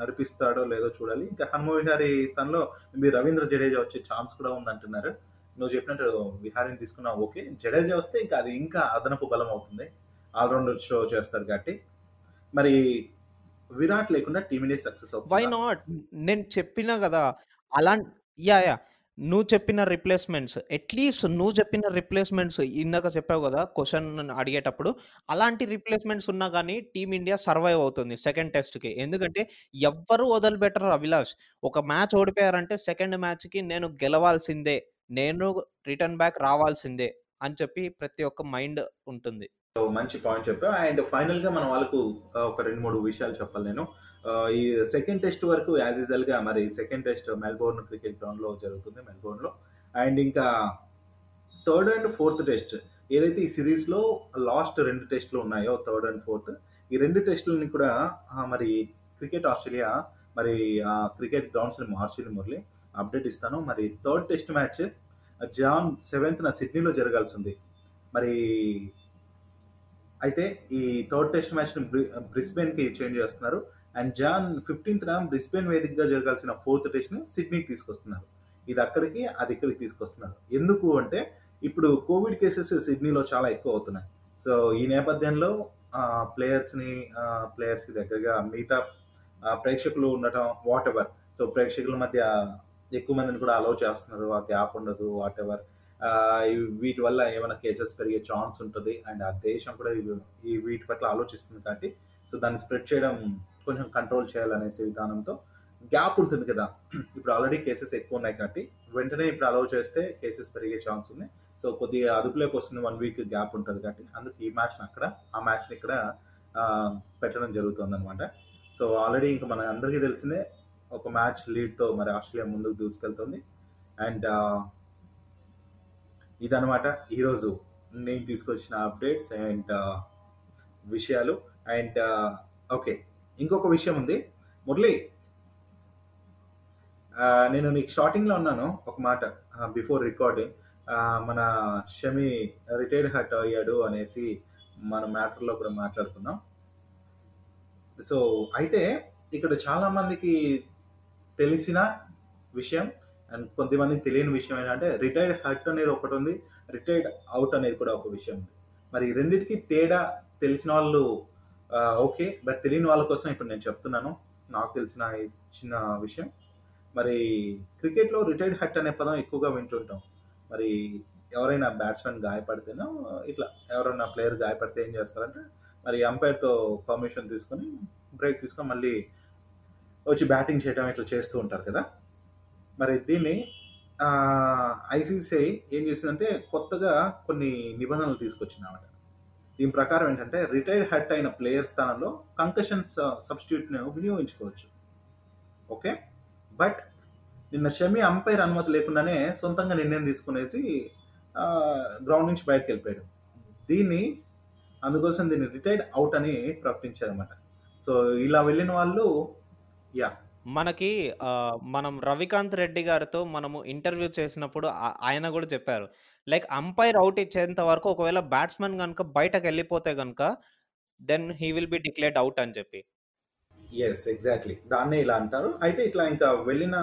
నడిపిస్తాడో లేదో చూడాలి. ఇంకా హన్మ విహారీ స్థానంలో మీ రవీంద్ర జడేజా వచ్చే ఛాన్స్ కూడా ఉందంటున్నారు. నువ్వు చెప్పినట్టు విహారీని తీసుకున్నావు ఓకే. జడేజా వస్తే ఇంకా అది ఇంకా అదనపు బలం అవుతుంది. ఆల్రౌండర్ షో చేస్తారు కాబట్టి. మరి విరాట్ లేకుండా టీమిండియా సక్సెస్ వై నాట్ నేను చెప్పినా కదా అలా యా యా. నువ్వు చెప్పిన రిప్లేస్మెంట్స్ అట్లీస్ట్ నువ్వు చెప్పిన రిప్లేస్మెంట్స్ ఇందాక చెప్పావు కదా క్వశ్చన్ అడిగేటప్పుడు అలాంటి రిప్లేస్మెంట్స్ ఉన్నా కానీ టీమిండియా సర్వైవ్ అవుతుంది సెకండ్ టెస్ట్కి ఎందుకంటే ఎవ్వరు వదిలిపెట్టరు అభిలాష్. ఒక మ్యాచ్ ఓడిపోయారంటే సెకండ్ మ్యాచ్కి నేను గెలవాల్సిందే నేను రిటర్న్ బ్యాక్ రావాల్సిందే అని చెప్పి ప్రతి ఒక్క మైండ్ ఉంటుంది. సో మంచి పాయింట్ చెప్పా అండ్ ఫైనల్గా మన వాళ్ళకు ఒక రెండు మూడు విషయాలు చెప్పాలి నేను. ఈ సెకండ్ టెస్ట్ వరకు యాజ్ యూజువల్గా మరి సెకండ్ టెస్ట్ మెల్బోర్న్ క్రికెట్ గ్రౌండ్లో జరుగుతుంది మెల్బోర్న్లో. అండ్ ఇంకా థర్డ్ అండ్ ఫోర్త్ టెస్ట్ ఏదైతే ఈ సిరీస్లో లాస్ట్ రెండు టెస్ట్లు ఉన్నాయో థర్డ్ అండ్ ఫోర్త్ ఈ రెండు టెస్టులని కూడా మరి క్రికెట్ ఆస్ట్రేలియా మరి ఆ క్రికెట్ గ్రౌండ్స్ని మార్చింది మురళి. అప్డేట్ ఇస్తాను. మరి third test match Jan seventh నా సిడ్నీలో జరగాల్సి ఉంది మరి అయితే ఈ థర్డ్ టెస్ట్ మ్యాచ్ని బ్రిస్బెన్కి చేంజ్ చేస్తున్నారు. అండ్ జాన్ ఫిఫ్టీన్త్ నా బ్రిస్బెన్ వేదికగా జరగాల్సిన ఫోర్త్ టెస్ట్ని సిడ్నీకి తీసుకొస్తున్నారు. ఇది అక్కడికి అది ఇక్కడికి తీసుకొస్తున్నారు. ఎందుకు అంటే ఇప్పుడు కోవిడ్ కేసెస్ సిడ్నీలో చాలా ఎక్కువ అవుతున్నాయి. సో ఈ నేపథ్యంలో ప్లేయర్స్ని ప్లేయర్స్కి దగ్గరగా మిగతా ప్రేక్షకులు ఉండటం వాట్ ఎవర్ సో ప్రేక్షకుల మధ్య ఎక్కువ మందిని కూడా అలౌ చేస్తున్నారు. ఆ గ్యాప్ ఉండదు వాట్ ఎవర్ వీటి వల్ల ఏమైనా కేసెస్ పెరిగే ఛాన్స్ ఉంటుంది. అండ్ ఆ దేశం కూడా ఈ వీటి పట్ల ఆలోచిస్తుంది కాబట్టి సో దాన్ని స్ప్రెడ్ చేయడం కొంచెం కంట్రోల్ చేయాలనేసి విధానంతో గ్యాప్ ఉంటుంది కదా. ఇప్పుడు ఆల్రెడీ కేసెస్ ఎక్కువ ఉన్నాయి కాబట్టి వెంటనే ఇప్పుడు అలౌ చేస్తే కేసెస్ పెరిగే ఛాన్స్ ఉంది సో కొద్దిగా అదుపులోకి వస్తుంది వన్ వీక్ గ్యాప్ ఉంటుంది కాబట్టి అందుకు ఈ మ్యాచ్ని అక్కడ ఆ మ్యాచ్ని ఇక్కడ పెట్టడం జరుగుతుంది అనమాట సో ఆల్రెడీ ఇంకా మన అందరికీ తెలిసిందే ఒక మ్యాచ్ లీడ్తో మరి ఆస్ట్రేలియా ముందుకు దూసుకెళ్తుంది. అండ్ ఇదనమాట ఈరోజు నేను తీసుకొచ్చిన అప్డేట్స్ అండ్ uh, విషయాలు అండ్ ఓకే uh, ఇంకొక విషయం ఉంది. మురళి uh, నేను నీకు స్టార్టింగ్లో ఉన్నాను ఒక మాట బిఫోర్ రికార్డింగ్ మన షమి రిటైర్డ్ హట్ అయ్యాడు అనేసి మన మ్యాటర్లో కూడా మాట్లాడుకున్నాం. సో అయితే ఇక్కడ చాలా మందికి తెలిసిన విషయం అండ్ కొంతమందికి తెలియని విషయం ఏంటంటే రిటైర్డ్ హట్ అనేది ఒకటి ఉంది రిటైర్డ్ అవుట్ అనేది కూడా ఒక విషయం ఉంది. మరి రెండింటికి తేడా తెలిసిన వాళ్ళు ఓకే బట్ తెలియని వాళ్ళ కోసం ఇప్పుడు నేను చెప్తున్నాను నాకు తెలిసిన చిన్న విషయం. మరి క్రికెట్లో రిటైర్డ్ హట్ అనే పదం ఎక్కువగా వింటుంటాం. మరి ఎవరైనా బ్యాట్స్మెన్ గాయపడితేనో ఇట్లా ఎవరైనా ప్లేయర్ గాయపడితే ఏం చేస్తారంటే మరి అంపైర్తో పర్మిషన్ తీసుకొని బ్రేక్ తీసుకొని మళ్ళీ వచ్చి బ్యాటింగ్ చేయడం ఇట్లా చేస్తూ ఉంటారు కదా. మరి దీన్ని ఐసీసీఐ ఏం చేసిందంటే కొత్తగా కొన్ని నిబంధనలు తీసుకొచ్చిందన్నమాట. దీని ప్రకారం ఏంటంటే రిటైర్డ్ హెడ్ అయిన ప్లేయర్ స్థానంలో కంకషన్ సబ్స్టిట్యూట్ను వినియోగించుకోవచ్చు. ఓకే? బట్ నిన్న షమి అంపైర్ అనుమతి లేకుండానే సొంతంగా నిర్ణయం తీసుకునేసి గ్రౌండ్ నుంచి బయటకు వెళ్ళిపోయాడు. దీన్ని అందుకోసం దీన్ని రిటైర్డ్ అవుట్ అని ప్రకటించారన్నమాట. సో ఇలా వెళ్ళిన వాళ్ళు యా. మనకి మనం రవికాంత్ రెడ్డి గారితో మనము ఇంటర్వ్యూ చేసినప్పుడు ఆ- ఆయన కూడా చెప్పారు. లైక్ అంపైర్ అవుట్ ఇచ్చేంత వరకు ఒకవేళ బ్యాట్స్మెన్ కనుక బయటకు వెళ్ళిపోతే కనుక then he will be declared out అని చెప్పి. ఎస్ ఎగ్జాక్ట్లీ దాన్నే ఇలా అంటారు. అయితే ఇట్లా ఇంకా వెళ్ళిన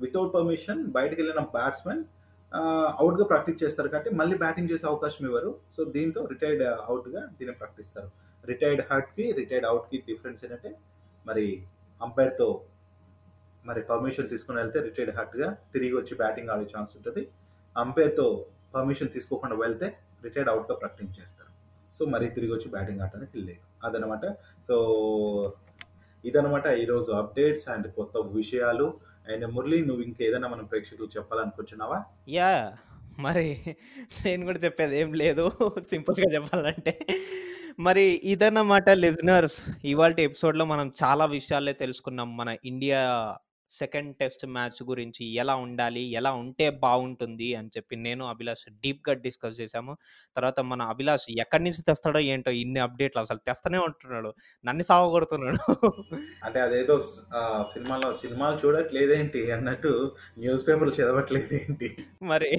వితౌట్ పర్మిషన్ బయటకు వెళ్ళిన బ్యాట్స్మెన్ అవుట్గా ప్రాక్టీస్ చేస్తారు కాబట్టి మళ్ళీ బ్యాటింగ్ చేసే అవకాశం ఇవ్వరు. సో దీంతో రిటైర్డ్ అవుట్గా దీన్ని ప్రకటిస్తారు. రిటైర్డ్ హర్ట్కి రిటైర్డ్ అవుట్కి డిఫరెన్స్ ఏంటంటే మరి అంపైర్తో మరి పర్మిషన్ తీసుకుని వెళ్తే రిటైర్డ్ హర్ట్గా తిరిగి వచ్చి బ్యాటింగ్ ఆడే ఛాన్స్ ఉంటుంది. అంపైర్తో పర్మిషన్ తీసుకోకుండా వెళ్తే రిటైర్డ్ అవుట్గా ప్రకటించేస్తారు సో మరీ తిరిగి వచ్చి బ్యాటింగ్ ఆడటానికి లేదు. అదనమాట. సో ఇదనమాట ఈరోజు అప్డేట్స్ అండ్ కొత్త విషయాలు. అండ్ మురళి నువ్వు ఇంకేదైనా మనం ప్రేక్షకులు చెప్పాలనుకుంటున్నావా? యా మరి నేను కూడా చెప్పేది ఏం లేదు. సింపుల్గా చెప్పాలంటే. మరి ఇదన్నమాట లిజనర్స్ ఇవాల్టి ఎపిసోడ్‌లో మనం చాలా విషయాలే తెలుసుకున్నాం. మన ఇండియా సెకండ్ టెస్ట్ మ్యాచ్ గురించి ఎలా ఉండాలి? ఎలా ఉంటే బావుంటుంది? అని చెప్పి నేను, అభిలాష్ డీప్‌గా డిస్కస్ చేశాము. తర్వాత మన అభిలాష్ ఎక్కడి నుంచి తెస్తాడో ఏంటో ఇన్ని అప్డేట్‌లు అసలు తెస్తనే ఉంటున్నాడు. నన్ను సావగొడుతున్నాడు. అంటే అదేదో సినిమాలో సినిమాలు చూడట్లేదేంటి అన్నట్టు న్యూస్ పేపర్‌లు చదవట్లేదేంటి? మరి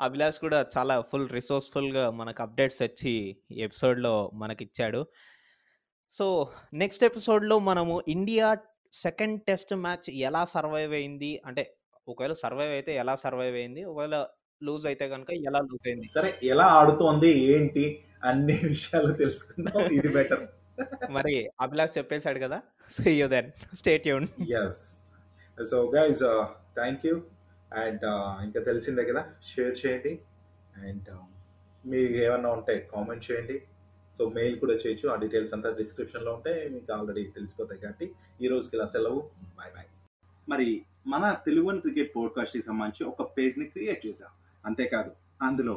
అభిలాష్ కూడా చాలా ఫుల్ రిసోర్స్‌ఫుల్‌గా మనకు అప్డేట్స్ తెచ్చి ఈ ఎపిసోడ్‌లో మనకిచ్చాడు. సో, నెక్స్ట్ ఎపిసోడ్‌లో మనము ఇండియా సెకండ్ టెస్ట్ మ్యాచ్ ఎలా సర్వైవ్ అయింది? అంటే ఒకవేళ సర్వైవ్ అయితే ఎలా సర్వైవ్ అయింది? ఒకవేళ లూజ్ అయితే గనుక ఎలా లూజ్ అయింది? సరే ఎలా ఆడుతోంది? ఏంటి? అన్ని విషయాలు తెలుసుకుందాం. ఇది బెటర్. మరి అభిలాష్ చెప్పేసాడు కదా! See you then. Stay tuned. Yes. So guys thank you. And ఇంకా తెలిసిందే కదా! షేర్ చేయండి. అండ్ మీకు ఏమన్నా ఉంటే కామెంట్ చేయండి. సో మెయిల్ కూడా చేయొచ్చు. ఆ డీటెయిల్స్ అంతా డిస్క్రిప్షన్‌లో ఉంటాయి. మీకు ఆల్రెడీ తెలిసిపోతాయి కాబట్టి ఈ రోజుకి ఇలా సెలవు. Bye bye. మరి మన తెలుగు క్రికెట్ పోడ్కాస్ట్‌కి సంబంధించి ఒక పేజ్‌ని క్రియేట్ చేశాం. అంతేకాదు అందులో